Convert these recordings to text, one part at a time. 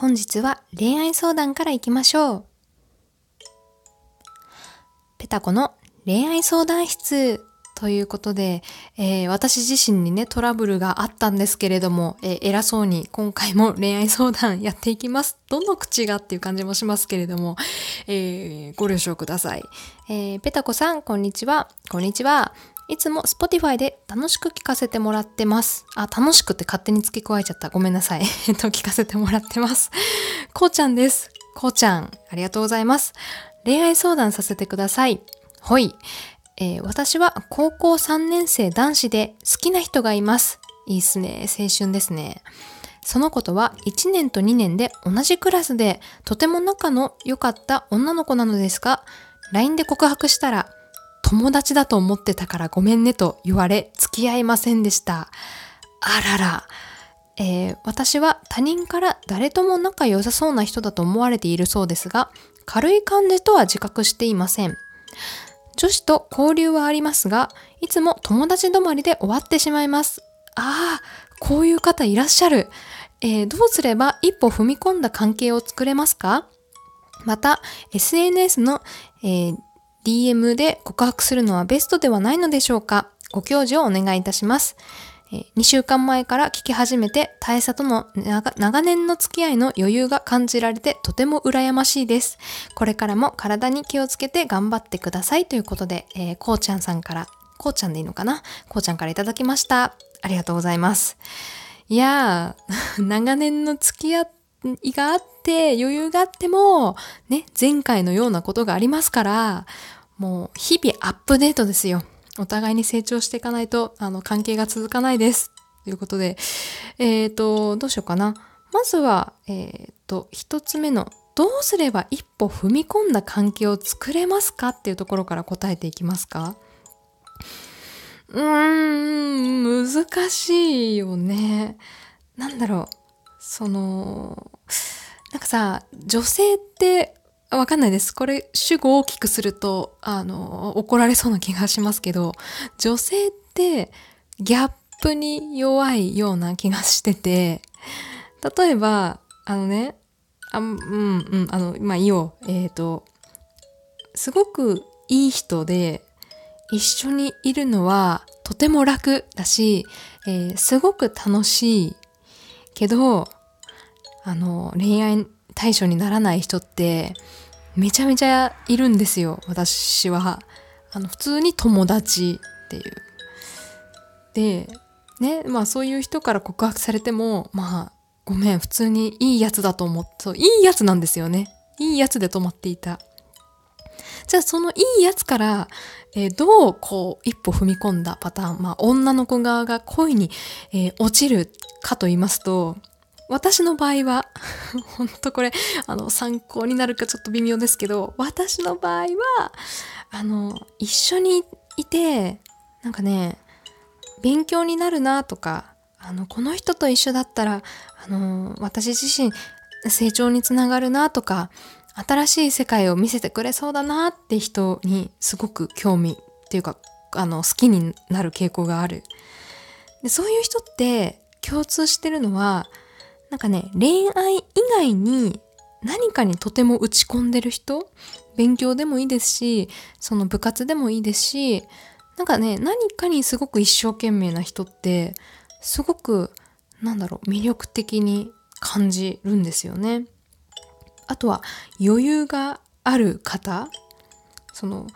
本日は恋愛相談から行きましょう。ペタコの恋愛相談室ということで、えー、私自身にね、トラブルがあったんですけれども、えー、偉そうに今回も恋愛相談やっていきます。どの口がっていう感じもしますけれども、えー、ご了承ください。えペタコさん、こんにちは。こんにちは。いつも Spotify で楽しく聞かせてもらってます。あ、楽しくって勝手に付け加えちゃった。ごめんなさい。えっと、聞かせてもらってます。こうちゃんです。こうちゃん、ありがとうございます。恋愛相談させてください。ほい。えー、私は高校3年生男子で好きな人がいます。いいっすね。青春ですね。その子とは1年と2年で同じクラスでとても仲の良かった女の子なのですが、LINE で告白したら、友達だと思ってたからごめんねと言われ、付き合いませんでした。あらら。えー、私は他人から誰とも仲良さそうな人だと思われているそうですが、軽い感じとは自覚していません。女子と交流はありますが、いつも友達止まりで終わってしまいます。ああ、こういう方いらっしゃる。えー、どうすれば一歩踏み込んだ関係を作れますか？また、SNS の、えー、DM で告白するのはベストではないのでしょうか？ご教授をお願いいたします。2週間前から聞き始めて、大佐との長年の付き合いの余裕が感じられてとても羨ましいです。これからも体に気をつけて頑張ってくださいということで、えー、こうちゃんさんから、こうちゃんでいいのかな？こうちゃんからいただきました。ありがとうございます。いやー、長年の付き合っていがあって、余裕があっても、ね、前回のようなことがありますから、もう日々アップデートですよ。お互いに成長していかないと、あの、関係が続かないです。ということで、えっ、ー、と、どうしようかな。まずは、えっ、ー、と、一つ目の、どうすれば一歩踏み込んだ関係を作れますか？っていうところから答えていきますかうーん、難しいよね。なんだろう。その、なんかさ、女性ってわかんないです。これ、主語を大きくすると、あの、怒られそうな気がしますけど、女性ってギャップに弱いような気がしてて、例えば、あのね、あうん、うん、あの、まあ、いいよ。えっ、ー、と、すごくいい人で、一緒にいるのはとても楽だし、えー、すごく楽しいけど、あの、恋愛対処にならない人って、めちゃめちゃいるんですよ、私は。あの、普通に友達っていう。で、ね、まあそういう人から告白されても、まあ、ごめん、普通にいいやつだと思って、そう、いいやつなんですよね。いいやつで止まっていた。じゃあそのいいやつから、えー、どうこう一歩踏み込んだパターン、まあ女の子側が恋に、えー、落ちるかと言いますと、私の場合は、ほんとこれ、あの、参考になるかちょっと微妙ですけど、私の場合は、あの、一緒にいて、なんかね、勉強になるなとか、あの、この人と一緒だったら、あの、私自身成長につながるなとか、新しい世界を見せてくれそうだなって人にすごく興味っていうか、あの、好きになる傾向がある。でそういう人って共通してるのは、なんかね、恋愛以外に何かにとても打ち込んでる人勉強でもいいですし、その部活でもいいですし、なんかね、何かにすごく一生懸命な人って、すごく、なんだろう、魅力的に感じるんですよね。あとは、余裕がある方その、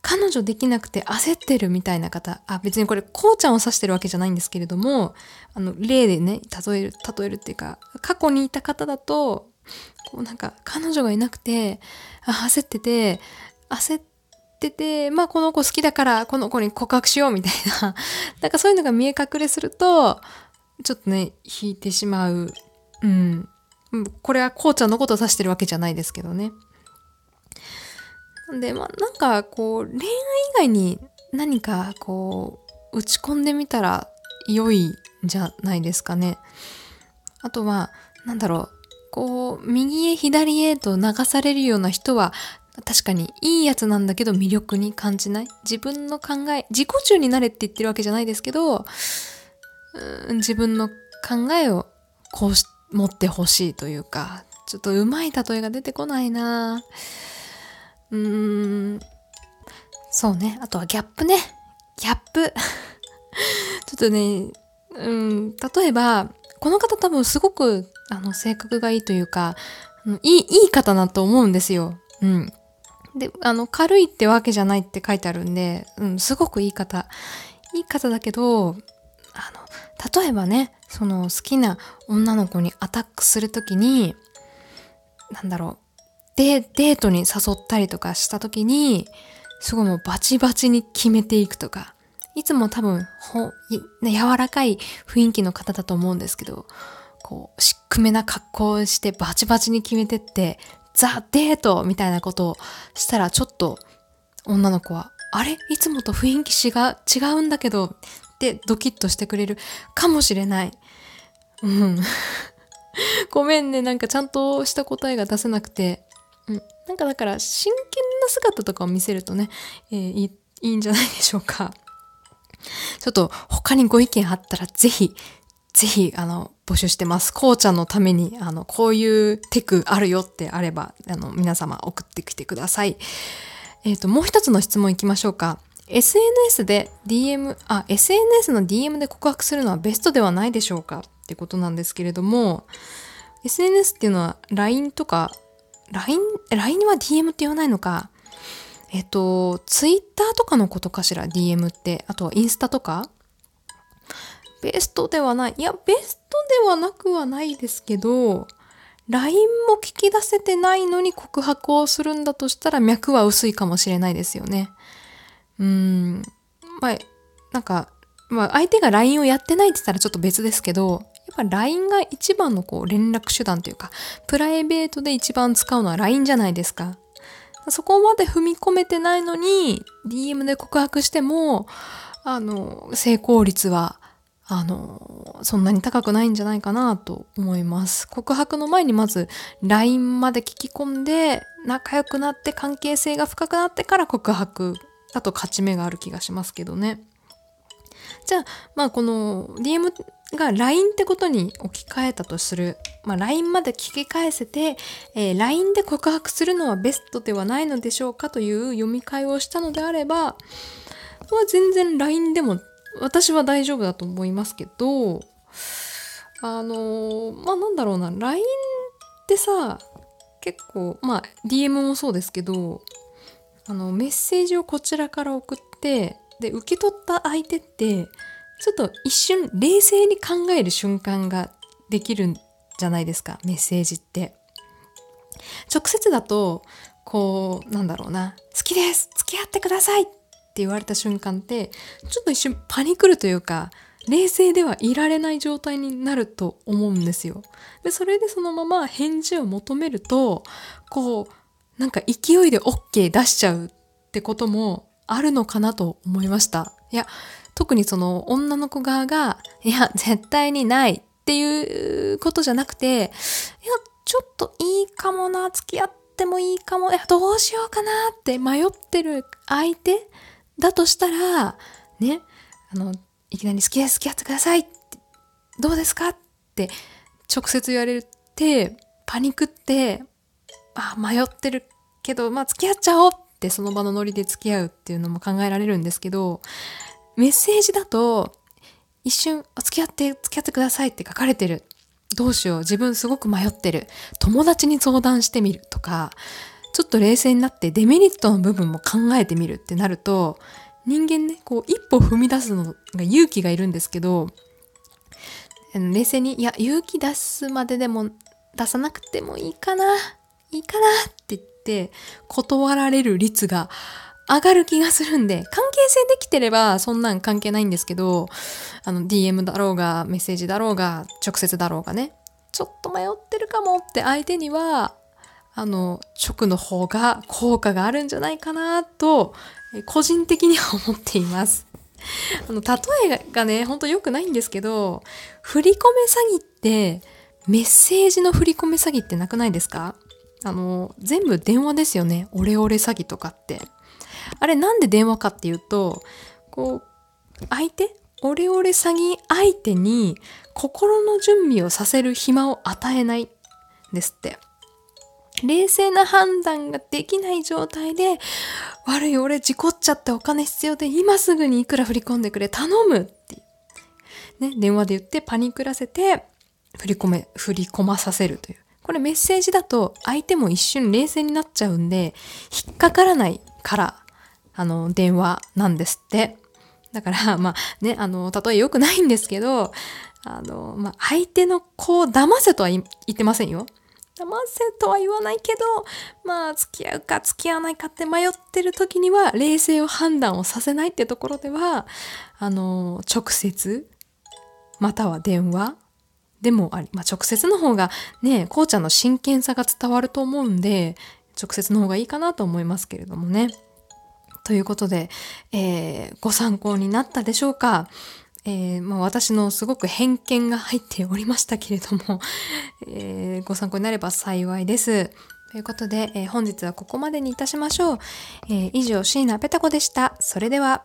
彼女できなくて焦ってるみたいな方、あ、別にこれ、こうちゃんを指してるわけじゃないんですけれども、あの、例でね、例える、例えるっていうか、過去にいた方だと、こうなんか、彼女がいなくて、焦ってて、焦ってて、まあこの子好きだからこの子に告白しようみたいな、なんかそういうのが見え隠れすると、ちょっとね、引いてしまう。うん。これはこうちゃんのことを指してるわけじゃないですけどね。で、まあ、なんかこう、恋愛以外に何かこう、打ち込んでみたら良いんじゃないですかね。あとは、なんだろう、こう、右へ左へと流されるような人は、確かにいいやつなんだけど魅力に感じない自分の考え、自己中になれって言ってるわけじゃないですけど、自分の考えをこうし持ってほしいというか、ちょっとうまい例えが出てこないなうーん。そうね。あとはギャップね。ギャップ。ちょっとね、うん、例えば、この方多分すごく、あの、性格がいいというか、いい、いい方だと思うんですよ。うん。で、あの、軽いってわけじゃないって書いてあるんで、うん、すごくいい方。いい方だけど、あの、例えばね、その好きな女の子にアタックするときに、なんだろう、デデートに誘ったりとかしたときに、すごいもうバチバチに決めていくとか、いつも多分、ほ、柔らかい雰囲気の方だと思うんですけど、こう、しっくめな格好をしてバチバチに決めてって、ザ・デートみたいなことをしたらちょっと女の子は、あれ？いつもと雰囲気が違うんだけどってドキッとしてくれるかもしれない。うん。ごめんね、なんかちゃんとした答えが出せなくて。うん。なんかだから真剣な姿とかを見せるとね、えー、いいいんじゃないでしょうか。ちょっと他にご意見あったらぜひ、ぜひ、あの、募集してます。こうちゃんのために、あの、こういうテクあるよってあれば、あの、皆様送ってきてください。えっ、ー、と、もう一つの質問いきましょうか。SNS で DM、あ、SNS の DM で告白するのはベストではないでしょうかってことなんですけれども、SNS っていうのは LINE とか、LINE、LINE は DM って言わないのか。えっと、Twitter とかのことかしら、DM って。あとはインスタとかベストではない。いや、ベストではなくはないですけど、LINE も聞き出せてないのに告白をするんだとしたら脈は薄いかもしれないですよね。うーん。まあ、なんか、まあ相手が LINE をやってないって言ったらちょっと別ですけど、やっぱ LINE が一番のこう連絡手段というか、プライベートで一番使うのは LINE じゃないですか。そこまで踏み込めてないのに、DM で告白しても、あの、成功率は、あの、そんなに高くないんじゃないかなと思います。告白の前にまず LINE まで聞き込んで、仲良くなって関係性が深くなってから告白だと勝ち目がある気がしますけどね。じゃあ、まあこの DM が LINE ってことに置き換えたとする。まあ LINE まで聞き返せて、えー、LINE で告白するのはベストではないのでしょうかという読み替えをしたのであれば、まあ全然 LINE でも私は大丈夫だと思いますけど、あの、まあなんだろうな、LINE ってさ、結構、まあ DM もそうですけど、あの、メッセージをこちらから送って、で、受け取った相手って、ちょっと一瞬冷静に考える瞬間ができるんじゃないですか、メッセージって。直接だと、こう、なんだろうな、好きです付き合ってくださいって言われた瞬間って、ちょっと一瞬パニクるというか、冷静ではいられない状態になると思うんですよ。で、それでそのまま返事を求めると、こう、なんか勢いで OK 出しちゃうってこともあるのかなと思いました。いや、特にその女の子側が、いや、絶対にないっていうことじゃなくて、いや、ちょっといいかもな、付き合ってもいいかも、いや、どうしようかなって迷ってる相手だとしたら、ね、あの、いきなり好きです、付き合ってくださいってどうですかって直接言われて、パニックって、あ、迷ってるけど、まあ付き合っちゃおうってその場のノリで付き合うっていうのも考えられるんですけど、メッセージだと、一瞬、付き合って、付き合ってくださいって書かれてる。どうしよう、自分すごく迷ってる。友達に相談してみるとか、ちょっと冷静になってデメリットの部分も考えてみるってなると、人間ね、こう一歩踏み出すのが勇気がいるんですけど、冷静に、いや、勇気出すまででも出さなくてもいいかな、いいかなって言って、断られる率が上がる気がするんで、関係性できてればそんなん関係ないんですけど、あの DM だろうが、メッセージだろうが、直接だろうがね、ちょっと迷ってるかもって相手には、あの、直の方が効果があるんじゃないかなと、個人的には思っています。あの、例えがね、ほんと良くないんですけど、振り込め詐欺って、メッセージの振り込め詐欺ってなくないですか？あの、全部電話ですよね。オレオレ詐欺とかって。あれなんで電話かっていうと、こう、相手オレオレ詐欺相手に心の準備をさせる暇を与えないですって。冷静な判断ができない状態で、悪い俺事故っちゃってお金必要で今すぐにいくら振り込んでくれ頼むってね、電話で言ってパニクらせて振り込め、振り込まさせるという。これメッセージだと相手も一瞬冷静になっちゃうんで、引っかからないから、あの、電話なんですって。だから、まあね、あの、例え良くないんですけど、あの、まあ、相手の子を騙せとは言ってませんよ。騙せとは言わないけど、まあ、付き合うか付き合わないかって迷ってる時には、冷静を判断をさせないってところでは、あの、直接、または電話でもあり、まあ、直接の方がね、こうちゃんの真剣さが伝わると思うんで、直接の方がいいかなと思いますけれどもね。ということで、えー、ご参考になったでしょうかえー、まあ、私のすごく偏見が入っておりましたけれども、えー、ご参考になれば幸いです。ということで、えー、本日はここまでにいたしましょう。え以上、椎名ペタ子でした。それでは。